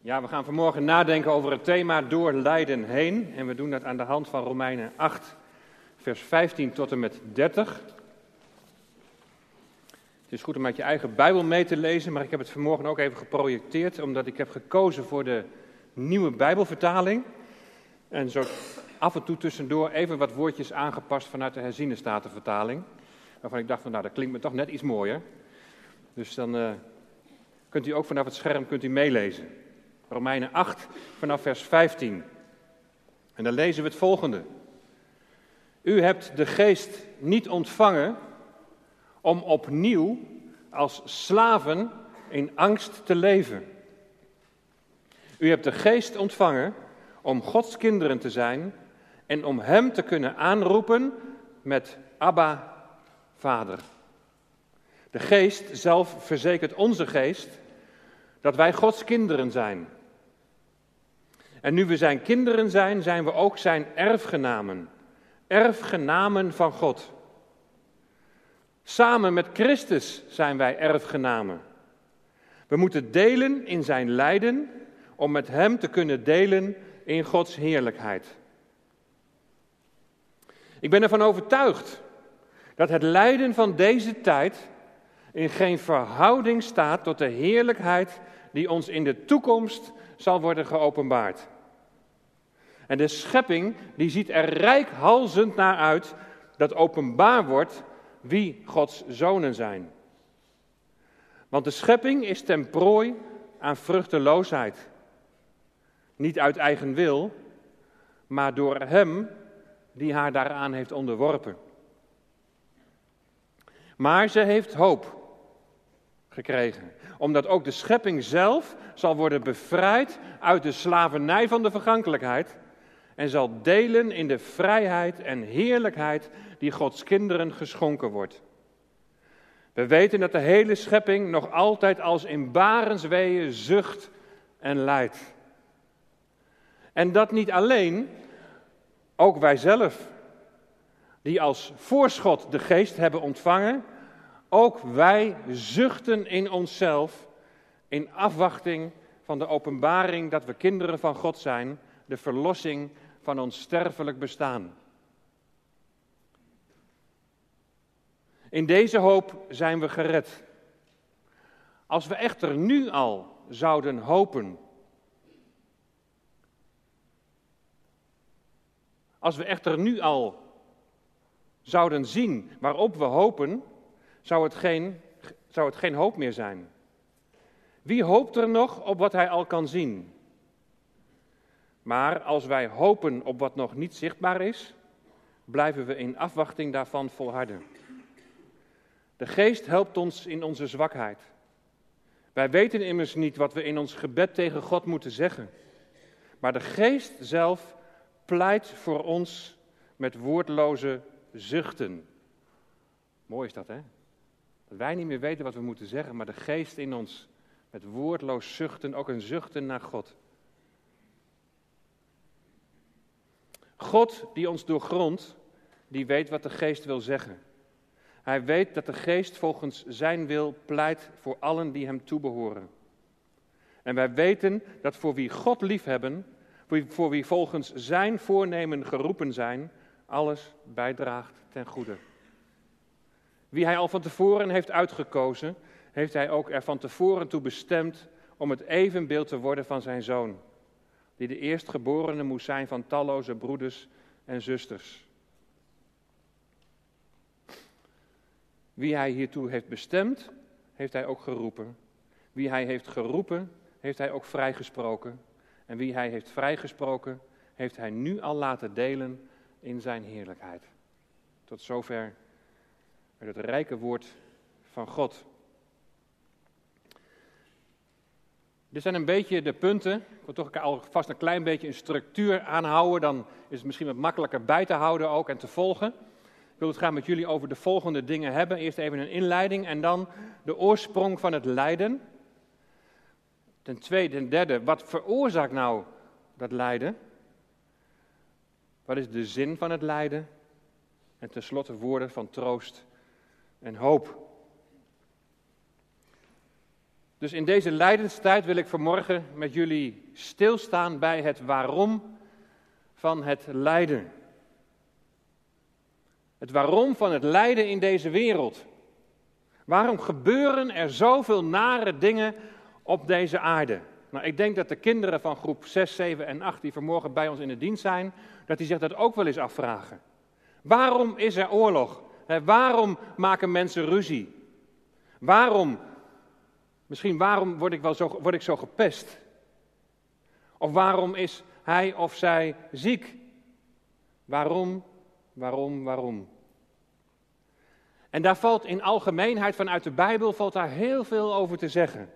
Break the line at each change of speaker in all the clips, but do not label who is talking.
Ja, we gaan vanmorgen nadenken over het thema door lijden heen. En we doen dat aan de hand van Romeinen 8, vers 15 tot en met 30. Het is goed om uit je eigen Bijbel mee te lezen, maar ik heb het vanmorgen ook even geprojecteerd, omdat ik heb gekozen voor de nieuwe Bijbelvertaling. En zo af en toe tussendoor even wat woordjes aangepast vanuit de herziene statenvertaling. Waarvan ik dacht van nou, dat klinkt me toch net iets mooier. Dus dan uh, kunt u ook vanaf het scherm kunt u meelezen. Romeinen 8 vanaf vers 15. En dan lezen we het volgende. U hebt de geest niet ontvangen om opnieuw als slaven in angst te leven. U hebt de geest ontvangen om Gods kinderen te zijn en om Hem te kunnen aanroepen met Abba, Vader. De geest zelf verzekert onze geest dat wij Gods kinderen zijn. En nu we zijn kinderen zijn, zijn we ook zijn erfgenamen. Erfgenamen van God. Samen met Christus zijn wij erfgenamen. We moeten delen in zijn lijden om met Hem te kunnen delen in Gods heerlijkheid. Ik ben ervan overtuigd dat het lijden van deze tijd in geen verhouding staat tot de heerlijkheid die ons in de toekomst zal worden geopenbaard. En de schepping die ziet er rijkhalzend naar uit dat openbaar wordt wie Gods zonen zijn. Want de schepping is ten prooi aan vruchteloosheid. Niet uit eigen wil, maar door Hem die haar daaraan heeft onderworpen. Maar ze heeft hoop gekregen, omdat ook de schepping zelf zal worden bevrijd uit de slavernij van de vergankelijkheid en zal delen in de vrijheid en heerlijkheid die Gods kinderen geschonken wordt. We weten dat de hele schepping nog altijd als in barensweeën zucht en lijdt. En dat niet alleen, ook wij zelf, die als voorschot de geest hebben ontvangen, ook wij zuchten in onszelf in afwachting van de openbaring dat we kinderen van God zijn, de verlossing van ons sterfelijk bestaan. In deze hoop zijn we gered. Als we echter nu al zouden hopen. Als we echter nu al zouden zien waarop we hopen, zou het geen, zou het geen hoop meer zijn. Wie hoopt er nog op wat hij al kan zien? Maar als wij hopen op wat nog niet zichtbaar is, blijven we in afwachting daarvan volharden. De geest helpt ons in onze zwakheid. Wij weten immers niet wat we in ons gebed tegen God moeten zeggen. Maar de geest zelf pleit voor ons met woordloze zuchten. Mooi is dat, hè? Dat wij niet meer weten wat we moeten zeggen, maar de geest in ons met woordloos zuchten, ook een zuchten naar God. God die ons doorgrondt, die weet wat de geest wil zeggen. Hij weet dat de geest volgens zijn wil pleit voor allen die hem toebehoren. En wij weten dat voor wie God liefhebben, voor wie volgens zijn voornemen geroepen zijn, alles bijdraagt ten goede. Wie hij al van tevoren heeft uitgekozen, heeft hij ook er van tevoren toe bestemd om het evenbeeld te worden van zijn zoon, die de eerstgeborene moest zijn van talloze broeders en zusters. Wie hij hiertoe heeft bestemd, heeft hij ook geroepen. Wie hij heeft geroepen, heeft hij ook vrijgesproken. En wie hij heeft vrijgesproken, heeft hij nu al laten delen in zijn heerlijkheid. Tot zover met het rijke woord van God. Dit zijn een beetje de punten. Ik wil toch alvast een klein beetje een structuur aanhouden. Dan is het misschien wat makkelijker bij te houden ook en te volgen. Ik wil het graag met jullie over de volgende dingen hebben. Eerst even een inleiding en dan de oorsprong van het lijden. Ten tweede en derde, wat veroorzaakt nou dat lijden? Wat is de zin van het lijden? En tenslotte woorden van troost en hoop. Dus in deze lijdenstijd wil ik vanmorgen met jullie stilstaan bij het waarom van het lijden. Het waarom van het lijden in deze wereld. Waarom gebeuren er zoveel nare dingen op deze aarde? Nou, ik denk dat de kinderen van groep 6, 7 en 8 die vanmorgen bij ons in de dienst zijn, dat die zich dat ook wel eens afvragen. Waarom is er oorlog? Waarom maken mensen ruzie? Waarom, misschien waarom word ik, wel zo, word ik zo gepest? Of waarom is hij of zij ziek? Waarom, waarom, waarom? En daar valt in algemeenheid vanuit de Bijbel valt daar heel veel over te zeggen.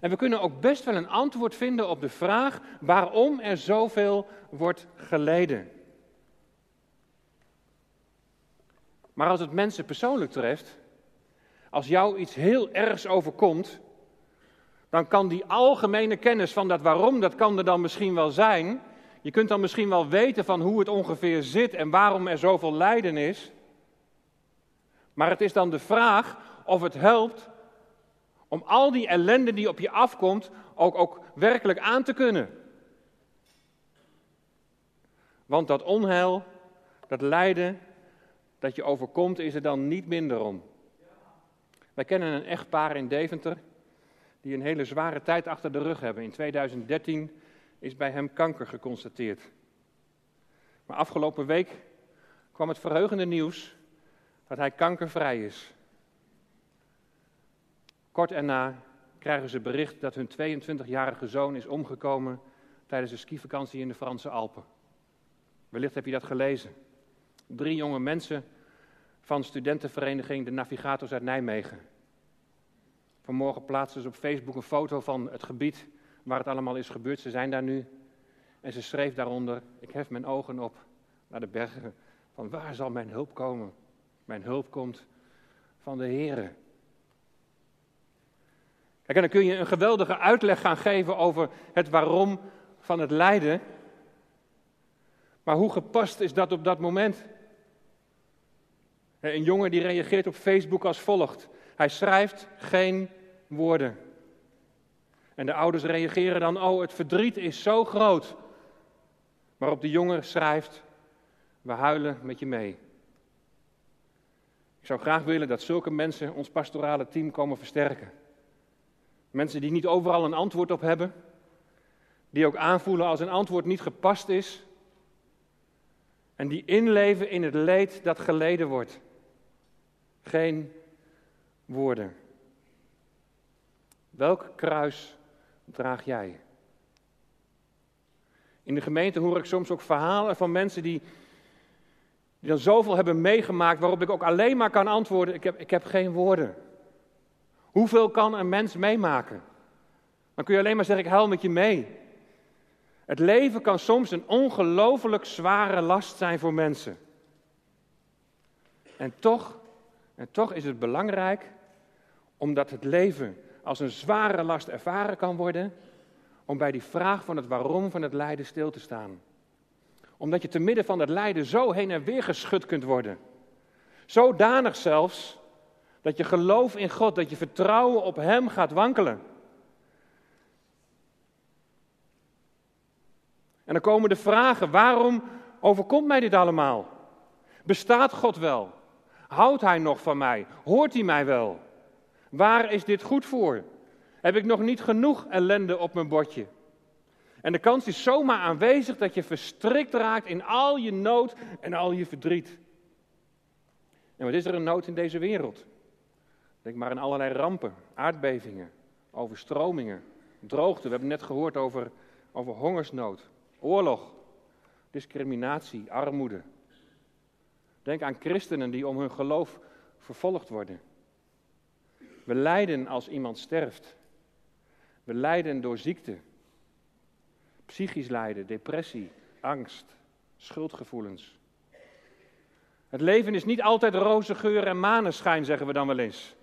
En we kunnen ook best wel een antwoord vinden op de vraag waarom er zoveel wordt geleden. Maar als het mensen persoonlijk treft, als jou iets heel ergs overkomt, dan kan die algemene kennis van dat waarom, dat kan er dan misschien wel zijn. Je kunt dan misschien wel weten van hoe het ongeveer zit en waarom er zoveel lijden is. Maar het is dan de vraag of het helpt om al die ellende die op je afkomt ook, ook werkelijk aan te kunnen. Want dat onheil, dat lijden dat je overkomt, is er dan niet minder om. Wij kennen een echtpaar in Deventer die een hele zware tijd achter de rug hebben. In 2013 is bij hem kanker geconstateerd. Maar afgelopen week kwam het verheugende nieuws dat hij kankervrij is. Kort erna krijgen ze bericht dat hun 22-jarige zoon is omgekomen tijdens een skivakantie in de Franse Alpen. Wellicht heb je dat gelezen. Drie jonge mensen van studentenvereniging De Navigators uit Nijmegen. Vanmorgen plaatsen ze op Facebook een foto van het gebied waar het allemaal is gebeurd. Ze zijn daar nu. En ze schreef daaronder: Ik hef mijn ogen op naar de bergen. Van waar zal mijn hulp komen? Mijn hulp komt van de Heere. Kijk, en dan kun je een geweldige uitleg gaan geven over het waarom van het lijden. Maar hoe gepast is dat op dat moment? Een jongen die reageert op Facebook als volgt. Hij schrijft geen woorden. En de ouders reageren dan, oh het verdriet is zo groot. Waarop de jongen schrijft, we huilen met je mee. Ik zou graag willen dat zulke mensen ons pastorale team komen versterken. Mensen die niet overal een antwoord op hebben. Die ook aanvoelen als een antwoord niet gepast is. En die inleven in het leed dat geleden wordt. Geen woorden. Welk kruis draag jij? In de gemeente hoor ik soms ook verhalen van mensen die, die dan zoveel hebben meegemaakt, waarop ik ook alleen maar kan antwoorden: ik heb, ik heb geen woorden. Hoeveel kan een mens meemaken? Dan kun je alleen maar zeggen: ik huil met je mee. Het leven kan soms een ongelooflijk zware last zijn voor mensen. En toch, en toch is het belangrijk, omdat het leven als een zware last ervaren kan worden, om bij die vraag van het waarom van het lijden stil te staan. Omdat je te midden van het lijden zo heen en weer geschud kunt worden. Zodanig zelfs dat je geloof in God, dat je vertrouwen op Hem gaat wankelen. En dan komen de vragen: waarom overkomt mij dit allemaal? Bestaat God wel? Houdt Hij nog van mij? Hoort Hij mij wel? Waar is dit goed voor? Heb ik nog niet genoeg ellende op mijn bordje? En de kans is zomaar aanwezig dat je verstrikt raakt in al je nood en al je verdriet. En wat is er een nood in deze wereld? Denk maar aan allerlei rampen, aardbevingen, overstromingen, droogte. We hebben net gehoord over, over hongersnood, oorlog, discriminatie, armoede. Denk aan christenen die om hun geloof vervolgd worden. We lijden als iemand sterft. We lijden door ziekte. Psychisch lijden, depressie, angst, schuldgevoelens. Het leven is niet altijd roze geur en maneschijn, zeggen we dan wel eens.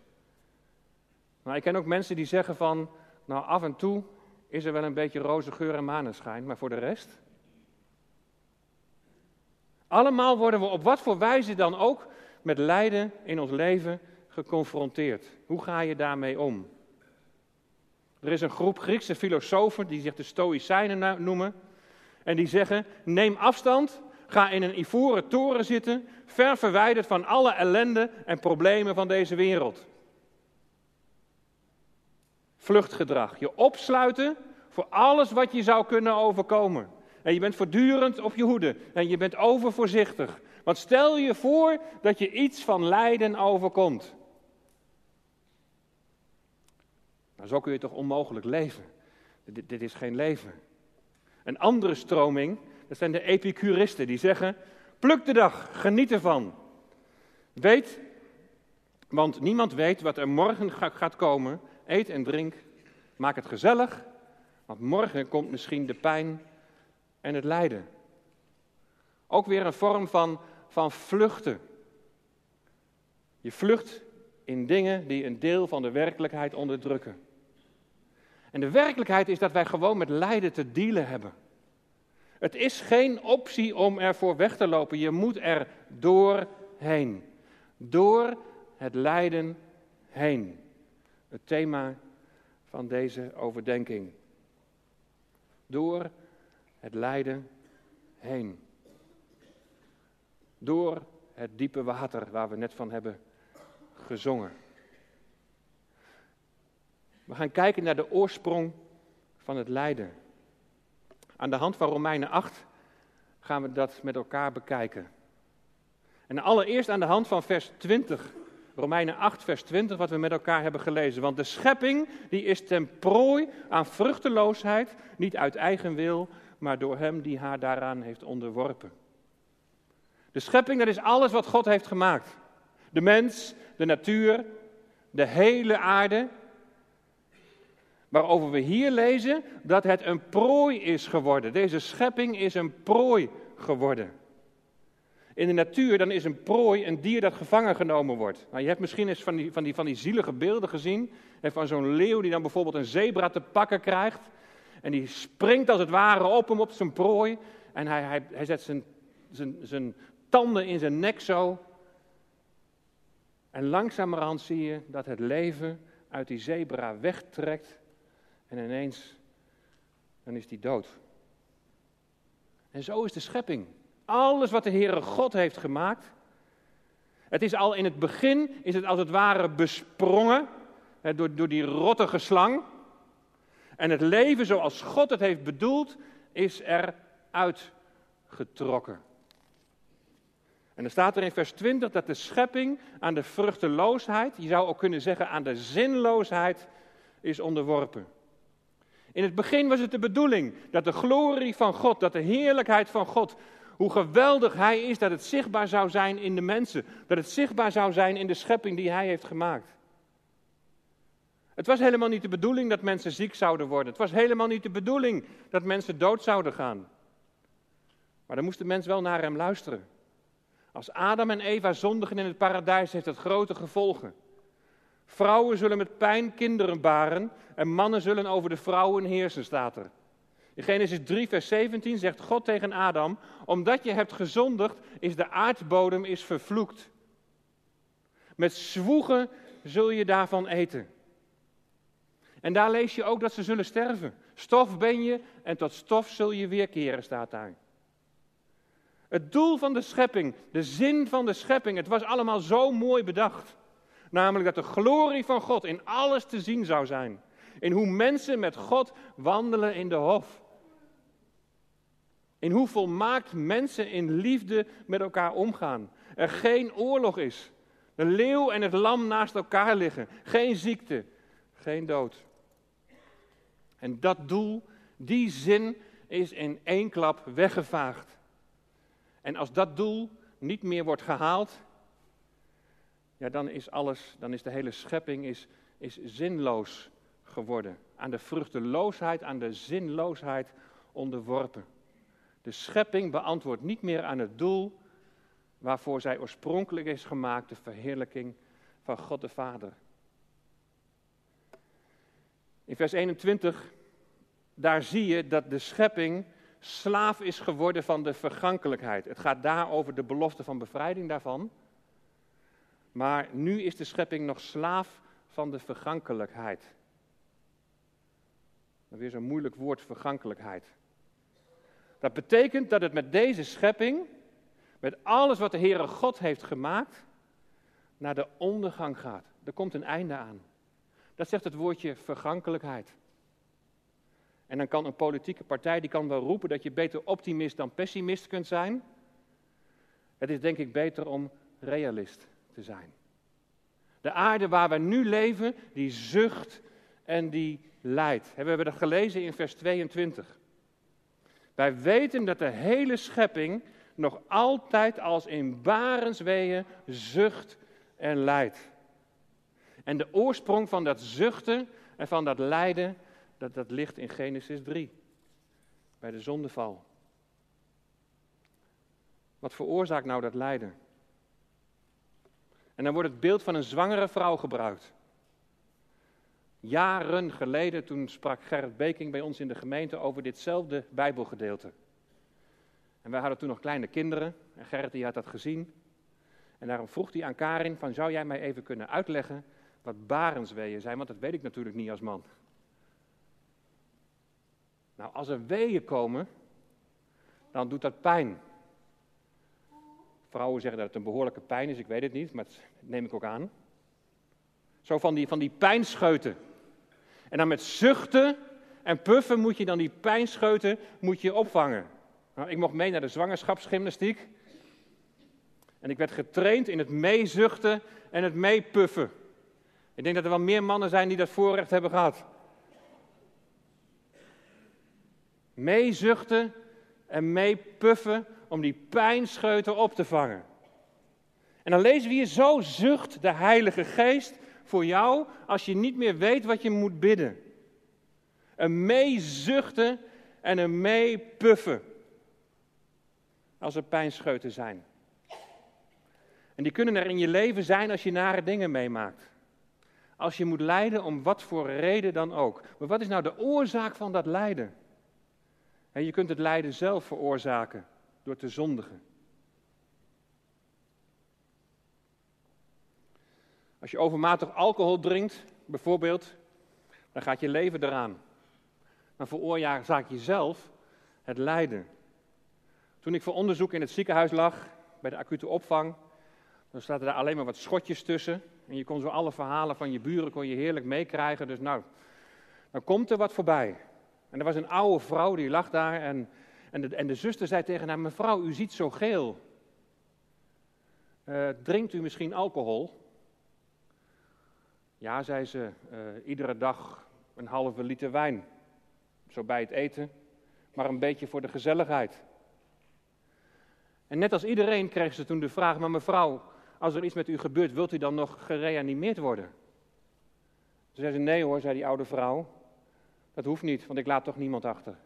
Maar ik ken ook mensen die zeggen van, nou af en toe is er wel een beetje roze geur en maneschijn, maar voor de rest? Allemaal worden we op wat voor wijze dan ook met lijden in ons leven geconfronteerd. Hoe ga je daarmee om? Er is een groep Griekse filosofen die zich de Stoïcijnen noemen. En die zeggen: neem afstand, ga in een ivoren toren zitten, ver verwijderd van alle ellende en problemen van deze wereld. Vluchtgedrag. Je opsluiten voor alles wat je zou kunnen overkomen. En je bent voortdurend op je hoede en je bent overvoorzichtig. Want stel je voor dat je iets van lijden overkomt. Nou, zo kun je toch onmogelijk leven. Dit, dit is geen leven. Een andere stroming, dat zijn de epicuristen, die zeggen: pluk de dag, geniet ervan. Weet, want niemand weet wat er morgen gaat komen. Eet en drink, maak het gezellig, want morgen komt misschien de pijn en het lijden. Ook weer een vorm van, van vluchten. Je vlucht in dingen die een deel van de werkelijkheid onderdrukken. En de werkelijkheid is dat wij gewoon met lijden te dealen hebben. Het is geen optie om ervoor weg te lopen. Je moet er doorheen. Door het lijden heen. Het thema van deze overdenking. Door het lijden heen. Door het diepe water waar we net van hebben gezongen. We gaan kijken naar de oorsprong van het lijden. Aan de hand van Romeinen 8 gaan we dat met elkaar bekijken. En allereerst aan de hand van vers 20. Romeinen 8, vers 20, wat we met elkaar hebben gelezen. Want de schepping die is ten prooi aan vruchteloosheid, niet uit eigen wil, maar door hem die haar daaraan heeft onderworpen. De schepping, dat is alles wat God heeft gemaakt. De mens, de natuur, de hele aarde, Waarover we hier lezen dat het een prooi is geworden. Deze schepping is een prooi geworden. In de natuur dan is een prooi een dier dat gevangen genomen wordt. Nou, je hebt misschien eens van die, van die, van die zielige beelden gezien. Van zo'n leeuw die dan bijvoorbeeld een zebra te pakken krijgt. En die springt als het ware op hem, op zijn prooi. En hij, hij, hij zet zijn, zijn, zijn tanden in zijn nek zo. En langzamerhand zie je dat het leven uit die zebra wegtrekt en ineens, dan is die dood. En zo is de schepping. Alles wat de Heere God heeft gemaakt. Het is al in het begin, is het als het ware besprongen door, door die rottige slang. En het leven zoals God het heeft bedoeld, is er uitgetrokken. En dan staat er in vers 20 dat de schepping aan de vruchteloosheid, je zou ook kunnen zeggen aan de zinloosheid, is onderworpen. In het begin was het de bedoeling dat de glorie van God, dat de heerlijkheid van God, hoe geweldig Hij is, dat het zichtbaar zou zijn in de mensen. Dat het zichtbaar zou zijn in de schepping die Hij heeft gemaakt. Het was helemaal niet de bedoeling dat mensen ziek zouden worden. Het was helemaal niet de bedoeling dat mensen dood zouden gaan. Maar dan moest de mens wel naar Hem luisteren. Als Adam en Eva zondigen in het paradijs, heeft dat grote gevolgen. Vrouwen zullen met pijn kinderen baren en mannen zullen over de vrouwen heersen, staat er. In Genesis 3, vers 17 zegt God tegen Adam: Omdat je hebt gezondigd, is de aardbodem is vervloekt. Met zwoegen zul je daarvan eten. En daar lees je ook dat ze zullen sterven. Stof ben je en tot stof zul je weerkeren, staat daar. Het doel van de schepping, de zin van de schepping, het was allemaal zo mooi bedacht. Namelijk dat de glorie van God in alles te zien zou zijn. In hoe mensen met God wandelen in de hof. In hoe volmaakt mensen in liefde met elkaar omgaan. Er geen oorlog is. De leeuw en het lam naast elkaar liggen. Geen ziekte, geen dood. En dat doel, die zin, is in één klap weggevaagd. En als dat doel niet meer wordt gehaald, ja, dan is alles, dan is de hele schepping is, is zinloos geworden. Aan de vruchteloosheid, aan de zinloosheid onderworpen. De schepping beantwoordt niet meer aan het doel waarvoor zij oorspronkelijk is gemaakt, de verheerlijking van God de Vader. In vers 21, daar zie je dat de schepping slaaf is geworden van de vergankelijkheid. Het gaat daar over de belofte van bevrijding daarvan. Maar nu is de schepping nog slaaf van de vergankelijkheid. Weer zo'n moeilijk woord, vergankelijkheid. Dat betekent dat het met deze schepping, met alles wat de Heere God heeft gemaakt, naar de ondergang gaat. Er komt een einde aan. Dat zegt het woordje vergankelijkheid. En dan kan een politieke partij die kan wel roepen dat je beter optimist dan pessimist kunt zijn. Het is denk ik beter om realist te zijn. De aarde waar we nu leven, die zucht en die lijdt. We hebben dat gelezen in vers 22. Wij weten dat de hele schepping nog altijd als in barensweeën zucht en lijdt. En de oorsprong van dat zuchten en van dat lijden, dat, dat ligt in Genesis 3, bij de zondeval. Wat veroorzaakt nou dat lijden? En dan wordt het beeld van een zwangere vrouw gebruikt. Jaren geleden, toen sprak Gerrit Beking bij ons in de gemeente over ditzelfde Bijbelgedeelte. En wij hadden toen nog kleine kinderen en Gerrit die had dat gezien. En daarom vroeg hij aan Karin van, zou jij mij even kunnen uitleggen wat barensweeën zijn? Want dat weet ik natuurlijk niet als man. Nou, als er weeën komen, dan doet dat pijn. Vrouwen zeggen dat het een behoorlijke pijn is, ik weet het niet, maar dat neem ik ook aan. Zo van die, van die pijnscheuten. En dan met zuchten en puffen moet je dan die pijnscheuten moet je opvangen. Nou, ik mocht mee naar de zwangerschapsgymnastiek. En ik werd getraind in het meezuchten en het meepuffen. Ik denk dat er wel meer mannen zijn die dat voorrecht hebben gehad. Meezuchten en meepuffen om die pijnscheuten op te vangen. En dan lezen we hier, zo zucht de Heilige Geest voor jou als je niet meer weet wat je moet bidden. Een meezuchten en een meepuffen. Als er pijnscheuten zijn. En die kunnen er in je leven zijn als je nare dingen meemaakt. Als je moet lijden om wat voor reden dan ook. Maar wat is nou de oorzaak van dat lijden? En je kunt het lijden zelf veroorzaken door te zondigen. Als je overmatig alcohol drinkt, bijvoorbeeld, dan gaat je leven eraan. Dan veroorzaak je zelf het lijden. Toen ik voor onderzoek in het ziekenhuis lag, bij de acute opvang, dan zaten daar alleen maar wat schotjes tussen. En je kon zo alle verhalen van je buren kon je heerlijk meekrijgen. Dus nou, dan komt er wat voorbij. En er was een oude vrouw die lag daar en, en, de, en de zuster zei tegen haar, mevrouw, u ziet zo geel. Uh, drinkt u misschien alcohol? Ja, zei ze, uh, iedere dag een halve liter wijn. Zo bij het eten, maar een beetje voor de gezelligheid. En net als iedereen kreeg ze toen de vraag, maar mevrouw, als er iets met u gebeurt, wilt u dan nog gereanimeerd worden? Toen zei ze, nee hoor, zei die oude vrouw, dat hoeft niet, want ik laat toch niemand achter.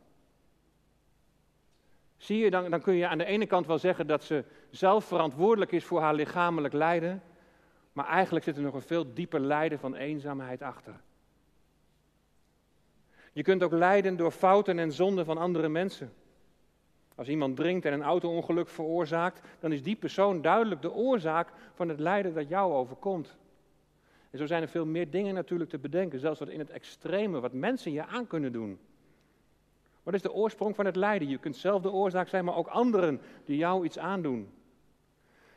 Zie je, dan, dan kun je aan de ene kant wel zeggen dat ze zelf verantwoordelijk is voor haar lichamelijk lijden. Maar eigenlijk zit er nog een veel dieper lijden van eenzaamheid achter. Je kunt ook lijden door fouten en zonden van andere mensen. Als iemand drinkt en een auto-ongeluk veroorzaakt, dan is die persoon duidelijk de oorzaak van het lijden dat jou overkomt. En zo zijn er veel meer dingen natuurlijk te bedenken, zelfs wat in het extreme, wat mensen je aan kunnen doen. Wat is de oorsprong van het lijden? Je kunt zelf de oorzaak zijn, maar ook anderen die jou iets aandoen.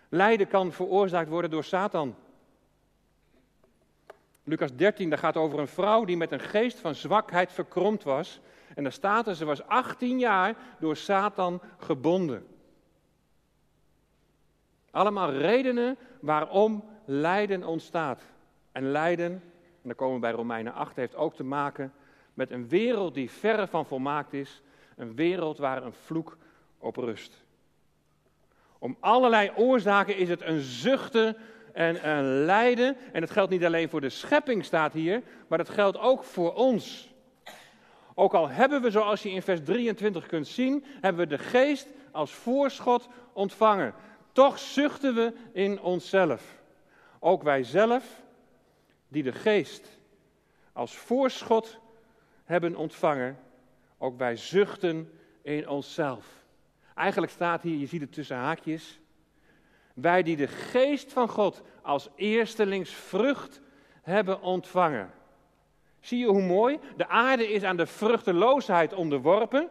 Lijden kan veroorzaakt worden door Satan. Lucas 13, daar gaat over een vrouw die met een geest van zwakheid verkromd was. En daar staat er, ze was 18 jaar door Satan gebonden. Allemaal redenen waarom lijden ontstaat. En lijden, en dan komen we bij Romeinen 8, heeft ook te maken met een wereld die verre van volmaakt is. Een wereld waar een vloek op rust. Om allerlei oorzaken is het een zuchten en een lijden. En het geldt niet alleen voor de schepping, staat hier, maar dat geldt ook voor ons. Ook al hebben we, zoals je in vers 23 kunt zien, hebben we de geest als voorschot ontvangen. Toch zuchten we in onszelf. Ook wij zelf, die de geest als voorschot hebben ontvangen, ook wij zuchten in onszelf. Eigenlijk staat hier, je ziet het tussen haakjes, wij die de geest van God als eerstelingsvrucht hebben ontvangen. Zie je hoe mooi? De aarde is aan de vruchteloosheid onderworpen.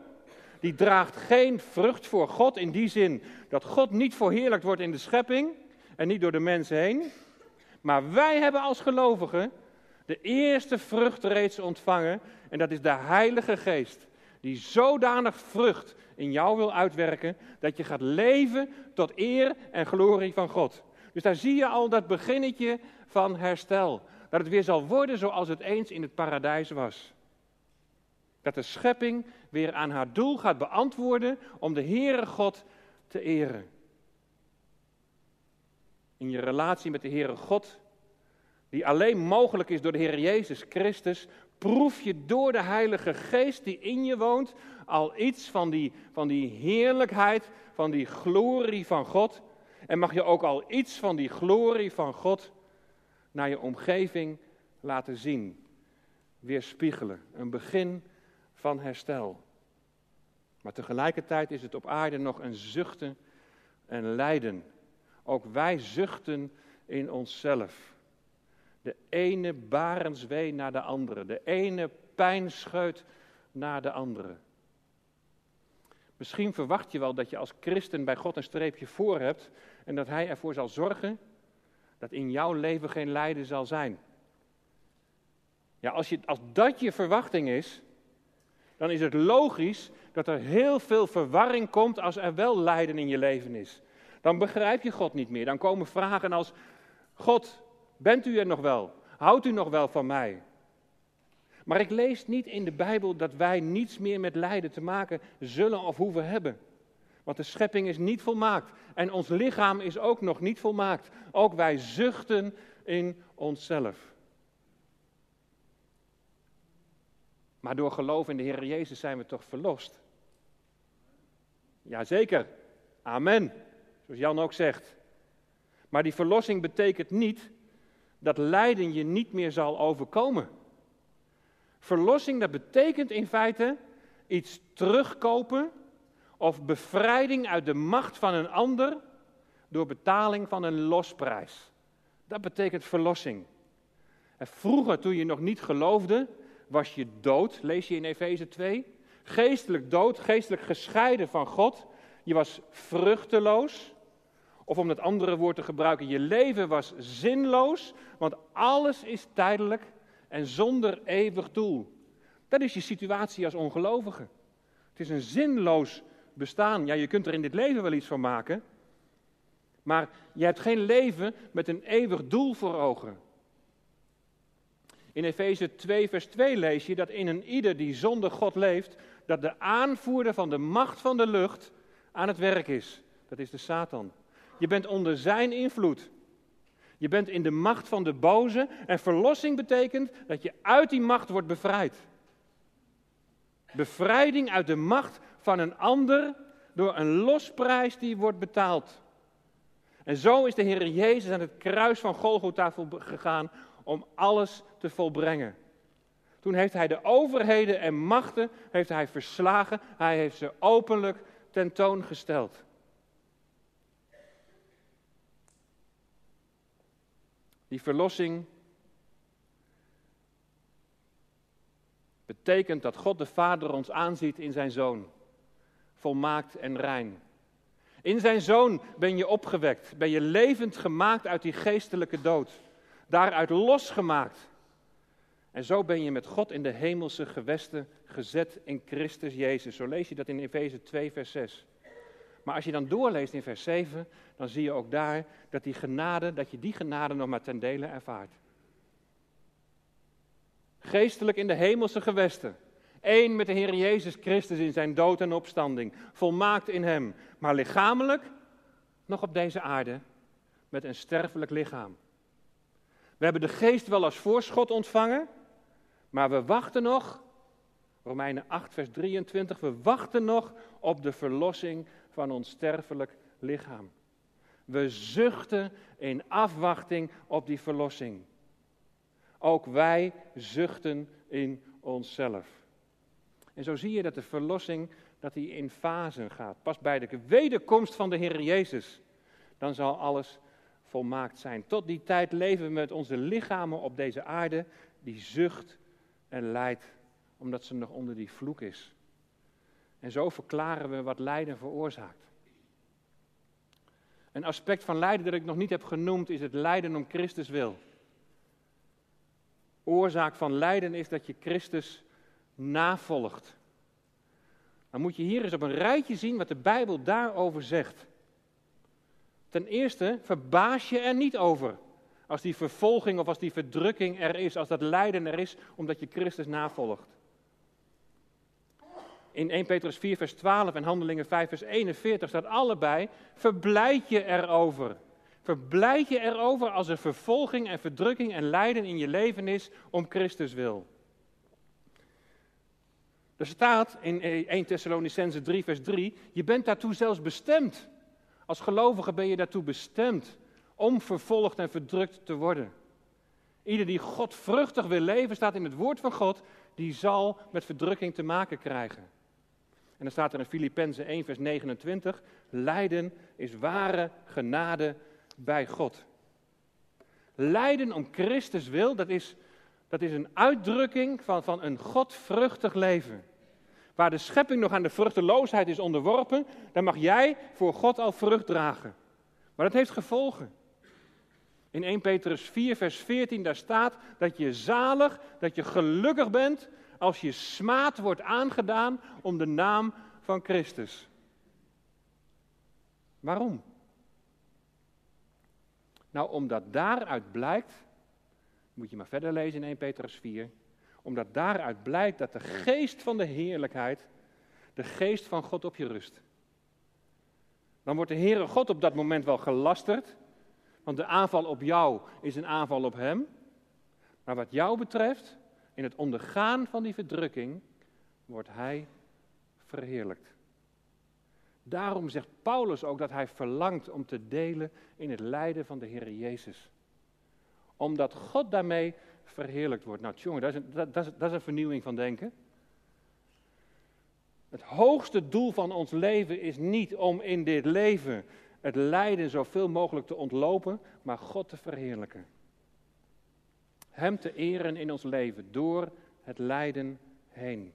Die draagt geen vrucht voor God in die zin dat God niet verheerlijkt wordt in de schepping en niet door de mensen heen. Maar wij hebben als gelovigen de eerste vrucht reeds ontvangen en dat is de Heilige Geest. Die zodanig vrucht in jou wil uitwerken dat je gaat leven tot eer en glorie van God. Dus daar zie je al dat beginnetje van herstel. Dat het weer zal worden zoals het eens in het paradijs was. Dat de schepping weer aan haar doel gaat beantwoorden om de Heere God te eren. In je relatie met de Heere God, die alleen mogelijk is door de Heer Jezus Christus, proef je door de Heilige Geest die in je woont al iets van die, van die heerlijkheid, van die glorie van God. En mag je ook al iets van die glorie van God naar je omgeving laten zien. Weerspiegelen. Een begin van herstel. Maar tegelijkertijd is het op aarde nog een zuchten en lijden. Ook wij zuchten in onszelf. De ene barenswee naar de andere. De ene pijnscheut naar de andere. Misschien verwacht je wel dat je als christen bij God een streepje voor hebt en dat Hij ervoor zal zorgen dat in jouw leven geen lijden zal zijn. Ja, als, je, als dat je verwachting is, dan is het logisch dat er heel veel verwarring komt als er wel lijden in je leven is. Dan begrijp je God niet meer. Dan komen vragen als: God, bent u er nog wel? Houdt u nog wel van mij? Maar ik lees niet in de Bijbel dat wij niets meer met lijden te maken zullen of hoeven hebben. Want de schepping is niet volmaakt en ons lichaam is ook nog niet volmaakt. Ook wij zuchten in onszelf. Maar door geloof in de Heer Jezus zijn we toch verlost? Jazeker. Amen. Zoals Jan ook zegt. Maar die verlossing betekent niet dat lijden je niet meer zal overkomen. Verlossing, dat betekent in feite iets terugkopen of bevrijding uit de macht van een ander door betaling van een losprijs. Dat betekent verlossing. En vroeger, toen je nog niet geloofde, was je dood, lees je in Efeze 2. Geestelijk dood, geestelijk gescheiden van God. Je was vruchteloos. Of om dat andere woord te gebruiken, je leven was zinloos, want alles is tijdelijk en zonder eeuwig doel. Dat is je situatie als ongelovige. Het is een zinloos bestaan. Ja, je kunt er in dit leven wel iets van maken, maar je hebt geen leven met een eeuwig doel voor ogen. In Efeze 2, vers 2 lees je dat in een ieder die zonder God leeft, dat de aanvoerder van de macht van de lucht aan het werk is. Dat is de Satan. Je bent onder zijn invloed. Je bent in de macht van de boze en verlossing betekent dat je uit die macht wordt bevrijd. Bevrijding uit de macht van een ander door een losprijs die wordt betaald. En zo is de Heer Jezus aan het kruis van Golgotha gegaan om alles te volbrengen. Toen heeft hij de overheden en machten heeft hij verslagen. Hij heeft ze openlijk tentoongesteld. Die verlossing betekent dat God de Vader ons aanziet in zijn Zoon, volmaakt en rein. In zijn Zoon ben je opgewekt, ben je levend gemaakt uit die geestelijke dood, daaruit losgemaakt. En zo ben je met God in de hemelse gewesten gezet in Christus Jezus. Zo lees je dat in Efeze 2, vers 6. Maar als je dan doorleest in vers 7, dan zie je ook daar dat, die genade, dat je die genade nog maar ten dele ervaart. Geestelijk in de hemelse gewesten. Eén met de Heer Jezus Christus in zijn dood en opstanding. Volmaakt in Hem. Maar lichamelijk nog op deze aarde met een sterfelijk lichaam. We hebben de geest wel als voorschot ontvangen, maar we wachten nog, Romeinen 8, vers 23, we wachten nog op de verlossing van ons sterfelijk lichaam. We zuchten in afwachting op die verlossing. Ook wij zuchten in onszelf. En zo zie je dat de verlossing dat die in fasen gaat. Pas bij de wederkomst van de Heer Jezus, dan zal alles volmaakt zijn. Tot die tijd leven we met onze lichamen op deze aarde die zucht en lijdt omdat ze nog onder die vloek is. En zo verklaren we wat lijden veroorzaakt. Een aspect van lijden dat ik nog niet heb genoemd is het lijden om Christus wil. Oorzaak van lijden is dat je Christus navolgt. Dan moet je hier eens op een rijtje zien wat de Bijbel daarover zegt. Ten eerste, verbaas je er niet over. Als die vervolging of als die verdrukking er is, als dat lijden er is, omdat je Christus navolgt. In 1 Petrus 4, vers 12 en Handelingen 5, vers 41 staat allebei: verblijd je erover. Verblijd je erover als er vervolging en verdrukking en lijden in je leven is om Christus wil. Er staat in 1 Thessalonicense 3, vers 3, je bent daartoe zelfs bestemd. Als gelovige ben je daartoe bestemd om vervolgd en verdrukt te worden. Ieder die God vruchtig wil leven, staat in het woord van God, die zal met verdrukking te maken krijgen. En dan staat er in Filippenzen 1, vers 29, lijden is ware genade bij God. Lijden om Christus wil, dat is, dat is een uitdrukking van, van een godvruchtig leven. Waar de schepping nog aan de vruchteloosheid is onderworpen, dan mag jij voor God al vrucht dragen. Maar dat heeft gevolgen. In 1 Petrus 4, vers 14, daar staat dat je zalig, dat je gelukkig bent als je smaad wordt aangedaan om de naam van Christus. Waarom? Nou, omdat daaruit blijkt, moet je maar verder lezen in 1 Petrus 4, omdat daaruit blijkt dat de geest van de heerlijkheid, de geest van God op je rust. Dan wordt de Heere God op dat moment wel gelasterd, want de aanval op jou is een aanval op Hem. Maar wat jou betreft, in het ondergaan van die verdrukking, wordt Hij verheerlijkt. Daarom zegt Paulus ook dat hij verlangt om te delen in het lijden van de Heer Jezus. Omdat God daarmee verheerlijkt wordt. Nou, jongen, dat is, een, dat, is, dat is een vernieuwing van denken. Het hoogste doel van ons leven is niet om in dit leven het lijden zoveel mogelijk te ontlopen, maar God te verheerlijken. Hem te eren in ons leven door het lijden heen.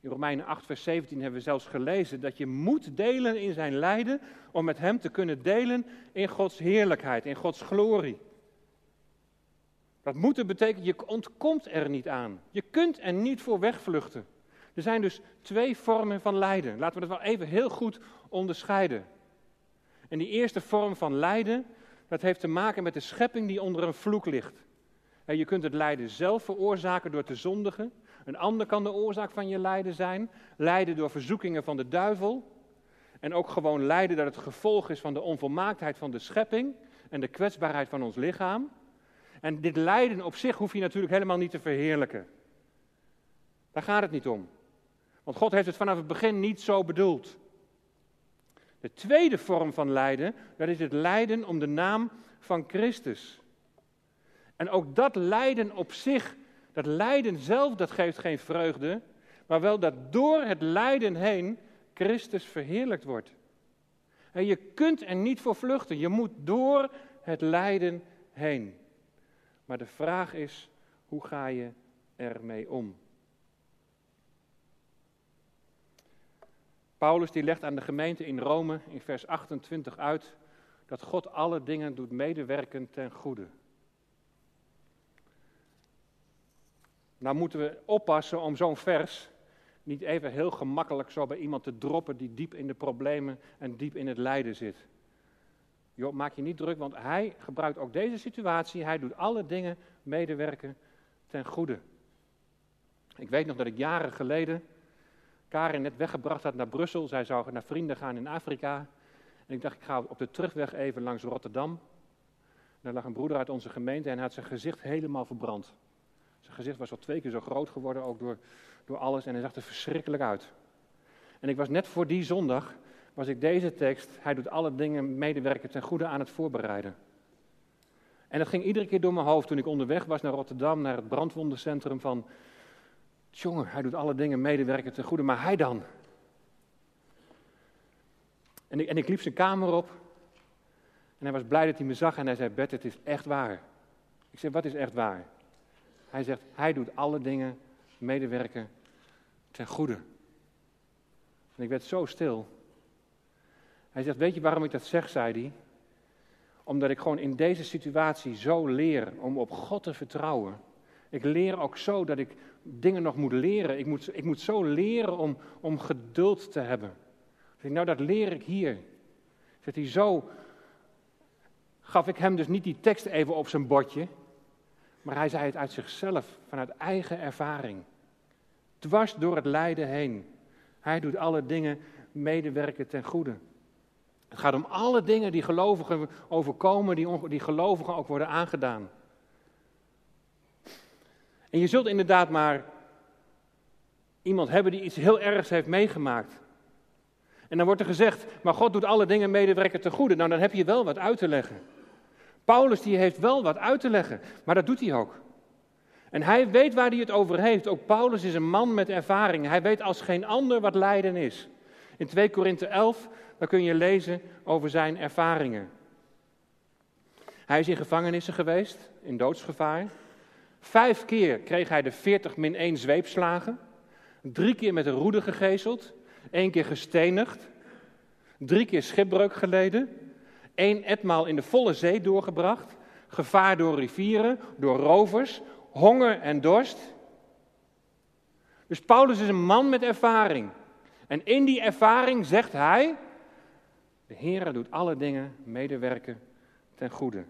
In Romeinen 8, vers 17 hebben we zelfs gelezen dat je moet delen in zijn lijden om met hem te kunnen delen in Gods heerlijkheid, in Gods glorie. Dat moeten betekent, je ontkomt er niet aan. Je kunt er niet voor wegvluchten. Er zijn dus twee vormen van lijden. Laten we dat wel even heel goed onderscheiden. En die eerste vorm van lijden, dat heeft te maken met de schepping die onder een vloek ligt. En je kunt het lijden zelf veroorzaken door te zondigen. Een ander kan de oorzaak van je lijden zijn. Lijden door verzoekingen van de duivel. En ook gewoon lijden dat het gevolg is van de onvolmaaktheid van de schepping en de kwetsbaarheid van ons lichaam. En dit lijden op zich hoef je natuurlijk helemaal niet te verheerlijken. Daar gaat het niet om. Want God heeft het vanaf het begin niet zo bedoeld. De tweede vorm van lijden, dat is het lijden om de naam van Christus. En ook dat lijden op zich, dat lijden zelf, dat geeft geen vreugde, maar wel dat door het lijden heen Christus verheerlijkt wordt. En je kunt er niet voor vluchten, je moet door het lijden heen. Maar de vraag is, hoe ga je ermee om? Paulus die legt aan de gemeente in Rome in vers 28 uit dat God alle dingen doet medewerken ten goede. Nou moeten we oppassen om zo'n vers niet even heel gemakkelijk zo bij iemand te droppen die diep in de problemen en diep in het lijden zit. Jo, maak je niet druk, want hij gebruikt ook deze situatie. Hij doet alle dingen medewerken ten goede. Ik weet nog dat ik jaren geleden Karin net weggebracht had naar Brussel. Zij zou naar vrienden gaan in Afrika. En ik dacht, ik ga op de terugweg even langs Rotterdam. Daar lag een broeder uit onze gemeente en hij had zijn gezicht helemaal verbrand. Zijn gezicht was al twee keer zo groot geworden, ook door, door alles. En hij zag er verschrikkelijk uit. En ik was net voor die zondag, was ik deze tekst, hij doet alle dingen medewerken ten goede aan het voorbereiden. En dat ging iedere keer door mijn hoofd toen ik onderweg was naar Rotterdam, naar het brandwondencentrum van... Jongen, hij doet alle dingen medewerken ten goede, maar hij dan? En ik, en ik liep zijn kamer op en hij was blij dat hij me zag en hij zei, Bert, het is echt waar. Ik zei, wat is echt waar? Hij zegt, hij doet alle dingen medewerken ten goede. En ik werd zo stil. Hij zegt, weet je waarom ik dat zeg, zei hij? Omdat ik gewoon in deze situatie zo leer om op God te vertrouwen. Ik leer ook zo dat ik dingen nog moet leren. Ik moet, ik moet zo leren om, om geduld te hebben. nou, dat leer ik hier. Zegt hij, zo gaf ik hem dus niet die tekst even op zijn bordje. Maar hij zei het uit zichzelf, vanuit eigen ervaring. Dwars door het lijden heen. Hij doet alle dingen medewerken ten goede. Het gaat om alle dingen die gelovigen overkomen, die, die gelovigen ook worden aangedaan. En je zult inderdaad maar iemand hebben die iets heel ergs heeft meegemaakt. En dan wordt er gezegd, maar God doet alle dingen medewerken ten goede. Nou, dan heb je wel wat uit te leggen. Paulus die heeft wel wat uit te leggen, maar dat doet hij ook. En hij weet waar hij het over heeft. Ook Paulus is een man met ervaring. Hij weet als geen ander wat lijden is. In 2 Korinthe 11, daar kun je lezen over zijn ervaringen. Hij is in gevangenissen geweest, in doodsgevaar. Vijf keer kreeg hij de 40 min 1 zweepslagen. Drie keer met een roede gegezeld. één keer gestenigd. Drie keer schipbreuk geleden. één etmaal in de volle zee doorgebracht. Gevaar door rivieren, door rovers, honger en dorst. Dus Paulus is een man met ervaring. En in die ervaring zegt hij: De Heer doet alle dingen medewerken ten goede.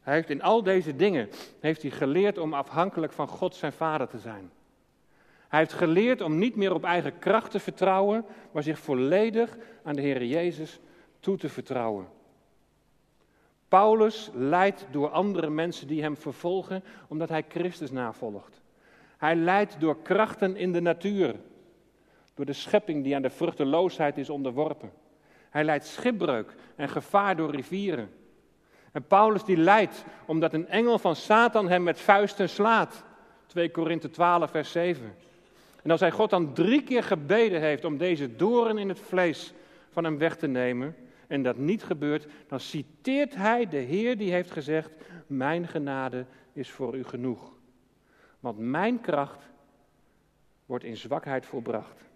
Hij heeft in al deze dingen heeft hij geleerd om afhankelijk van God zijn vader te zijn. Hij heeft geleerd om niet meer op eigen kracht te vertrouwen, maar zich volledig aan de Heer Jezus toe te vertrouwen. Paulus leidt door andere mensen die hem vervolgen, omdat hij Christus navolgt. Hij leidt door krachten in de natuur, door de schepping die aan de vruchteloosheid is onderworpen. Hij leidt schipbreuk en gevaar door rivieren. En Paulus die leidt omdat een engel van Satan hem met vuisten slaat. 2 Korinthe 12, vers 7. En als hij God dan drie keer gebeden heeft om deze doren in het vlees van hem weg te nemen, en dat niet gebeurt, dan citeert hij de Heer die heeft gezegd: Mijn genade is voor u genoeg. Want mijn kracht wordt in zwakheid volbracht.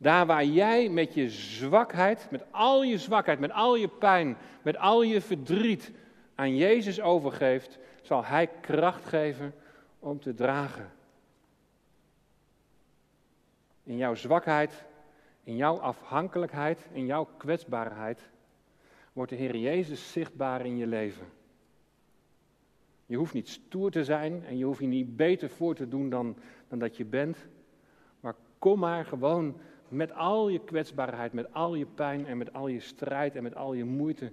Daar waar jij met je zwakheid, met al je zwakheid, met al je pijn, met al je verdriet aan Jezus overgeeft, zal Hij kracht geven om te dragen. In jouw zwakheid, in jouw afhankelijkheid, in jouw kwetsbaarheid, wordt de Heer Jezus zichtbaar in je leven. Je hoeft niet stoer te zijn en je hoeft je niet beter voor te doen dan, dan dat je bent. Maar kom maar gewoon met al je kwetsbaarheid, met al je pijn en met al je strijd en met al je moeite,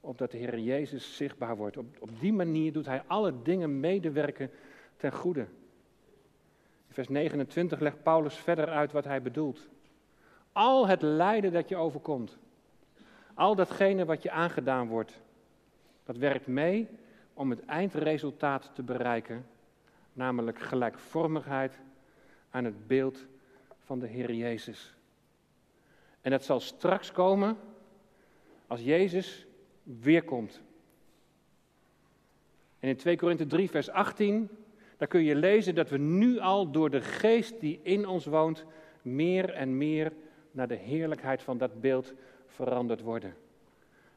opdat de Heer Jezus zichtbaar wordt. Op, op die manier doet Hij alle dingen medewerken ten goede. In vers 29 legt Paulus verder uit wat hij bedoelt. Al het lijden dat je overkomt, al datgene wat je aangedaan wordt, dat werkt mee om het eindresultaat te bereiken, namelijk gelijkvormigheid aan het beeld van de Heer Jezus. En dat zal straks komen als Jezus weerkomt. En in 2 Korinthe 3, vers 18, daar kun je lezen dat we nu al door de geest die in ons woont, meer en meer naar de heerlijkheid van dat beeld veranderd worden.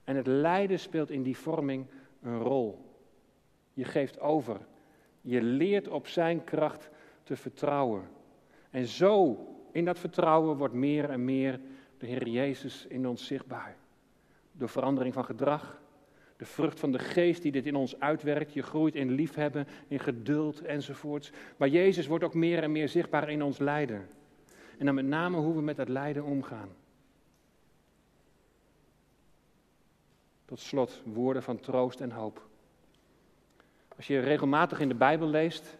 En het lijden speelt in die vorming een rol. Je geeft over. Je leert op zijn kracht te vertrouwen. En zo in dat vertrouwen wordt meer en meer de Heer Jezus in ons zichtbaar. Door verandering van gedrag, de vrucht van de geest die dit in ons uitwerkt. Je groeit in liefhebben, in geduld enzovoorts. Maar Jezus wordt ook meer en meer zichtbaar in ons lijden. En dan met name hoe we met dat lijden omgaan. Tot slot woorden van troost en hoop. Als je regelmatig in de Bijbel leest,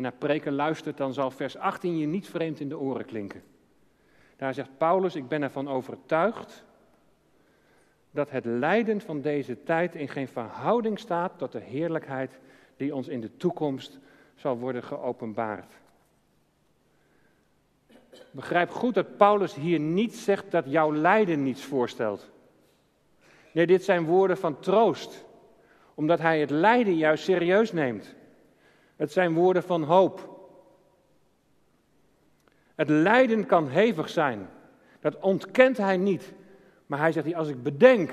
en naar preken luistert, dan zal vers 18 je niet vreemd in de oren klinken. Daar zegt Paulus, ik ben ervan overtuigd dat het lijden van deze tijd in geen verhouding staat tot de heerlijkheid die ons in de toekomst zal worden geopenbaard. Begrijp goed dat Paulus hier niet zegt dat jouw lijden niets voorstelt. Nee, dit zijn woorden van troost. Omdat hij het lijden juist serieus neemt. Het zijn woorden van hoop. Het lijden kan hevig zijn. Dat ontkent hij niet. Maar hij zegt, als ik bedenk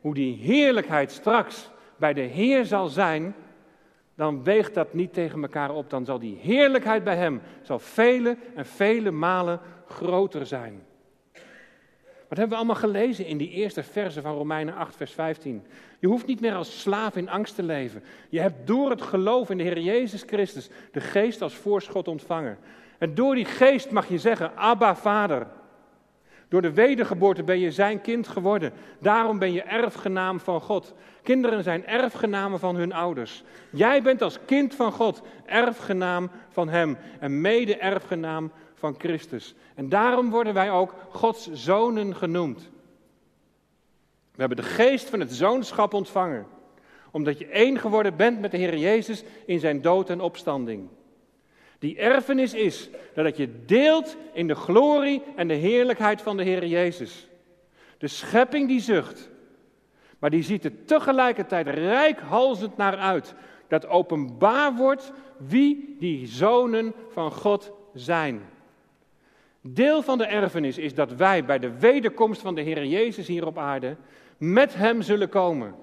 hoe die heerlijkheid straks bij de Heer zal zijn, dan weegt dat niet tegen elkaar op. Dan zal die heerlijkheid bij hem zal vele en vele malen groter zijn. Wat hebben we allemaal gelezen in die eerste verse van Romeinen 8, vers 15? Je hoeft niet meer als slaaf in angst te leven. Je hebt door het geloof in de Heer Jezus Christus de geest als voorschot ontvangen. En door die geest mag je zeggen, Abba Vader. Door de wedergeboorte ben je zijn kind geworden. Daarom ben je erfgenaam van God. Kinderen zijn erfgenamen van hun ouders. Jij bent als kind van God erfgenaam van Hem en mede-erfgenaam van Christus. En daarom worden wij ook Gods zonen genoemd. We hebben de geest van het zoonschap ontvangen, omdat je één geworden bent met de Heer Jezus in zijn dood en opstanding. Die erfenis is dat je deelt in de glorie en de heerlijkheid van de Heer Jezus. De schepping die zucht, maar die ziet er tegelijkertijd rijkhalzend naar uit. Dat openbaar wordt wie die zonen van God zijn. Deel van de erfenis is dat wij bij de wederkomst van de Heer Jezus hier op aarde met Hem zullen komen.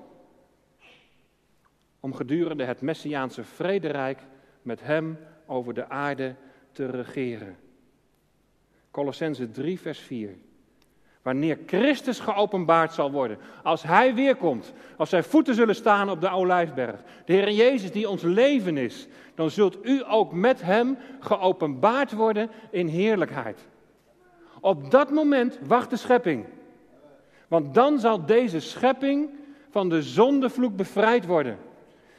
Om gedurende het Messiaanse vrederijk met Hem over de aarde te regeren. Colossense 3, vers 4. Wanneer Christus geopenbaard zal worden, als Hij weerkomt, als Zijn voeten zullen staan op de Olijfberg, de Heer Jezus die ons leven is, dan zult u ook met Hem geopenbaard worden in heerlijkheid. Op dat moment wacht de schepping. Want dan zal deze schepping van de zondevloek bevrijd worden.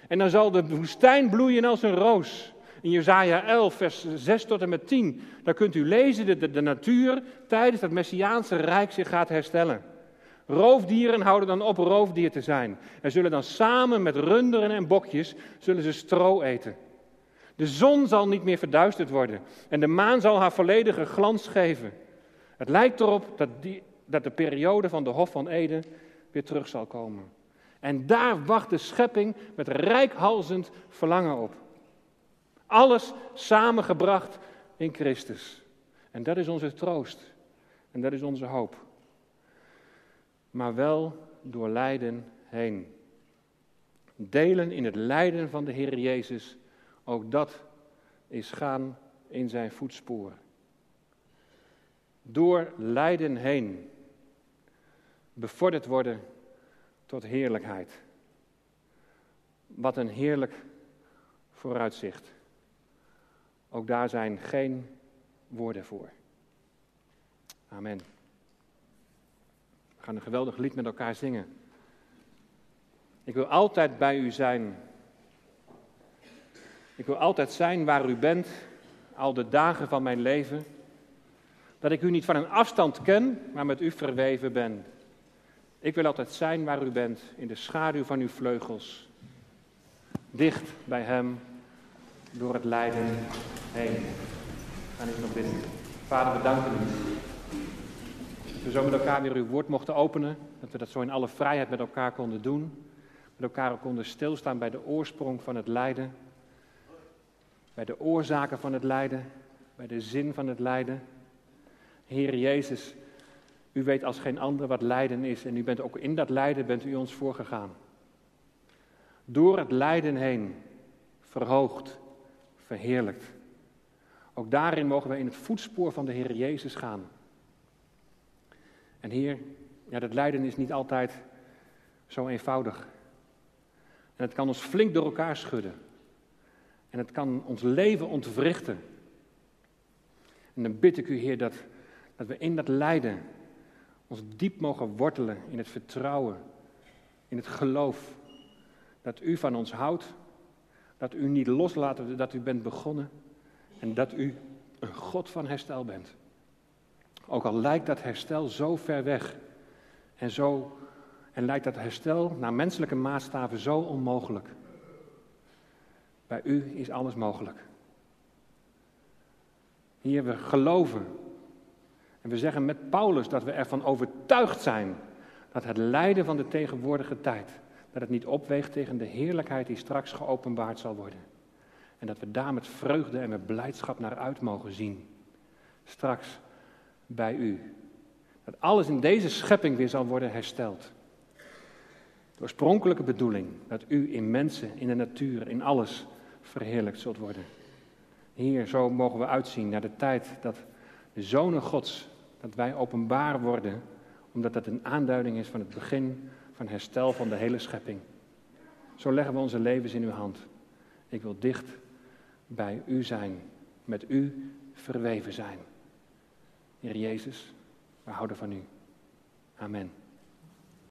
En dan zal de woestijn bloeien als een roos. In Jezaja 11, vers 6 tot en met 10, daar kunt u lezen dat de, de natuur tijdens het Messiaanse Rijk zich gaat herstellen. Roofdieren houden dan op roofdier te zijn. En zullen dan samen met runderen en bokjes zullen ze stro eten. De zon zal niet meer verduisterd worden en de maan zal haar volledige glans geven. Het lijkt erop dat, die, dat de periode van de Hof van Eden weer terug zal komen. En daar wacht de schepping met rijkhalzend verlangen op. Alles samengebracht in Christus. En dat is onze troost. En dat is onze hoop. Maar wel door lijden heen. Delen in het lijden van de Heer Jezus, ook dat is gaan in zijn voetsporen. Door lijden heen bevorderd worden tot heerlijkheid. Wat een heerlijk vooruitzicht. Ook daar zijn geen woorden voor. Amen. We gaan een geweldig lied met elkaar zingen. Ik wil altijd bij u zijn. Ik wil altijd zijn waar u bent, al de dagen van mijn leven. Dat ik u niet van een afstand ken, maar met u verweven ben. Ik wil altijd zijn waar u bent, in de schaduw van uw vleugels. Dicht bij Hem, door het lijden heen. Gaan ik nog bidden. Vader, we danken u. Dat we zo met elkaar weer uw woord mochten openen. Dat we dat zo in alle vrijheid met elkaar konden doen. Met elkaar konden stilstaan bij de oorsprong van het lijden. Bij de oorzaken van het lijden. Bij de zin van het lijden. Heer Jezus, u weet als geen ander wat lijden is. En u bent ook in dat lijden bent u ons voorgegaan. Door het lijden heen verhoogd, verheerlijkt. Ook daarin mogen wij in het voetspoor van de Heer Jezus gaan. En Heer, ja, dat lijden is niet altijd zo eenvoudig. En het kan ons flink door elkaar schudden. En het kan ons leven ontwrichten. En dan bid ik u, Heer, dat, dat we in dat lijden ons diep mogen wortelen in het vertrouwen, in het geloof. Dat u van ons houdt, dat u niet loslaat dat u bent begonnen en dat u een God van herstel bent. Ook al lijkt dat herstel zo ver weg en, zo, en lijkt dat herstel naar menselijke maatstaven zo onmogelijk. Bij u is alles mogelijk. Hier we geloven en we zeggen met Paulus dat we ervan overtuigd zijn dat het lijden van de tegenwoordige tijd, dat het niet opweegt tegen de heerlijkheid die straks geopenbaard zal worden. En dat we daar met vreugde en met blijdschap naar uit mogen zien. Straks bij u. Dat alles in deze schepping weer zal worden hersteld. De oorspronkelijke bedoeling dat u in mensen, in de natuur, in alles verheerlijkt zult worden. Hier, zo mogen we uitzien naar de tijd dat de zonen Gods, dat wij openbaar worden, omdat dat een aanduiding is van het begin van herstel van de hele schepping. Zo leggen we onze levens in uw hand. Ik wil dicht bij u zijn, met u verweven zijn. Heer Jezus, we houden van u. Amen.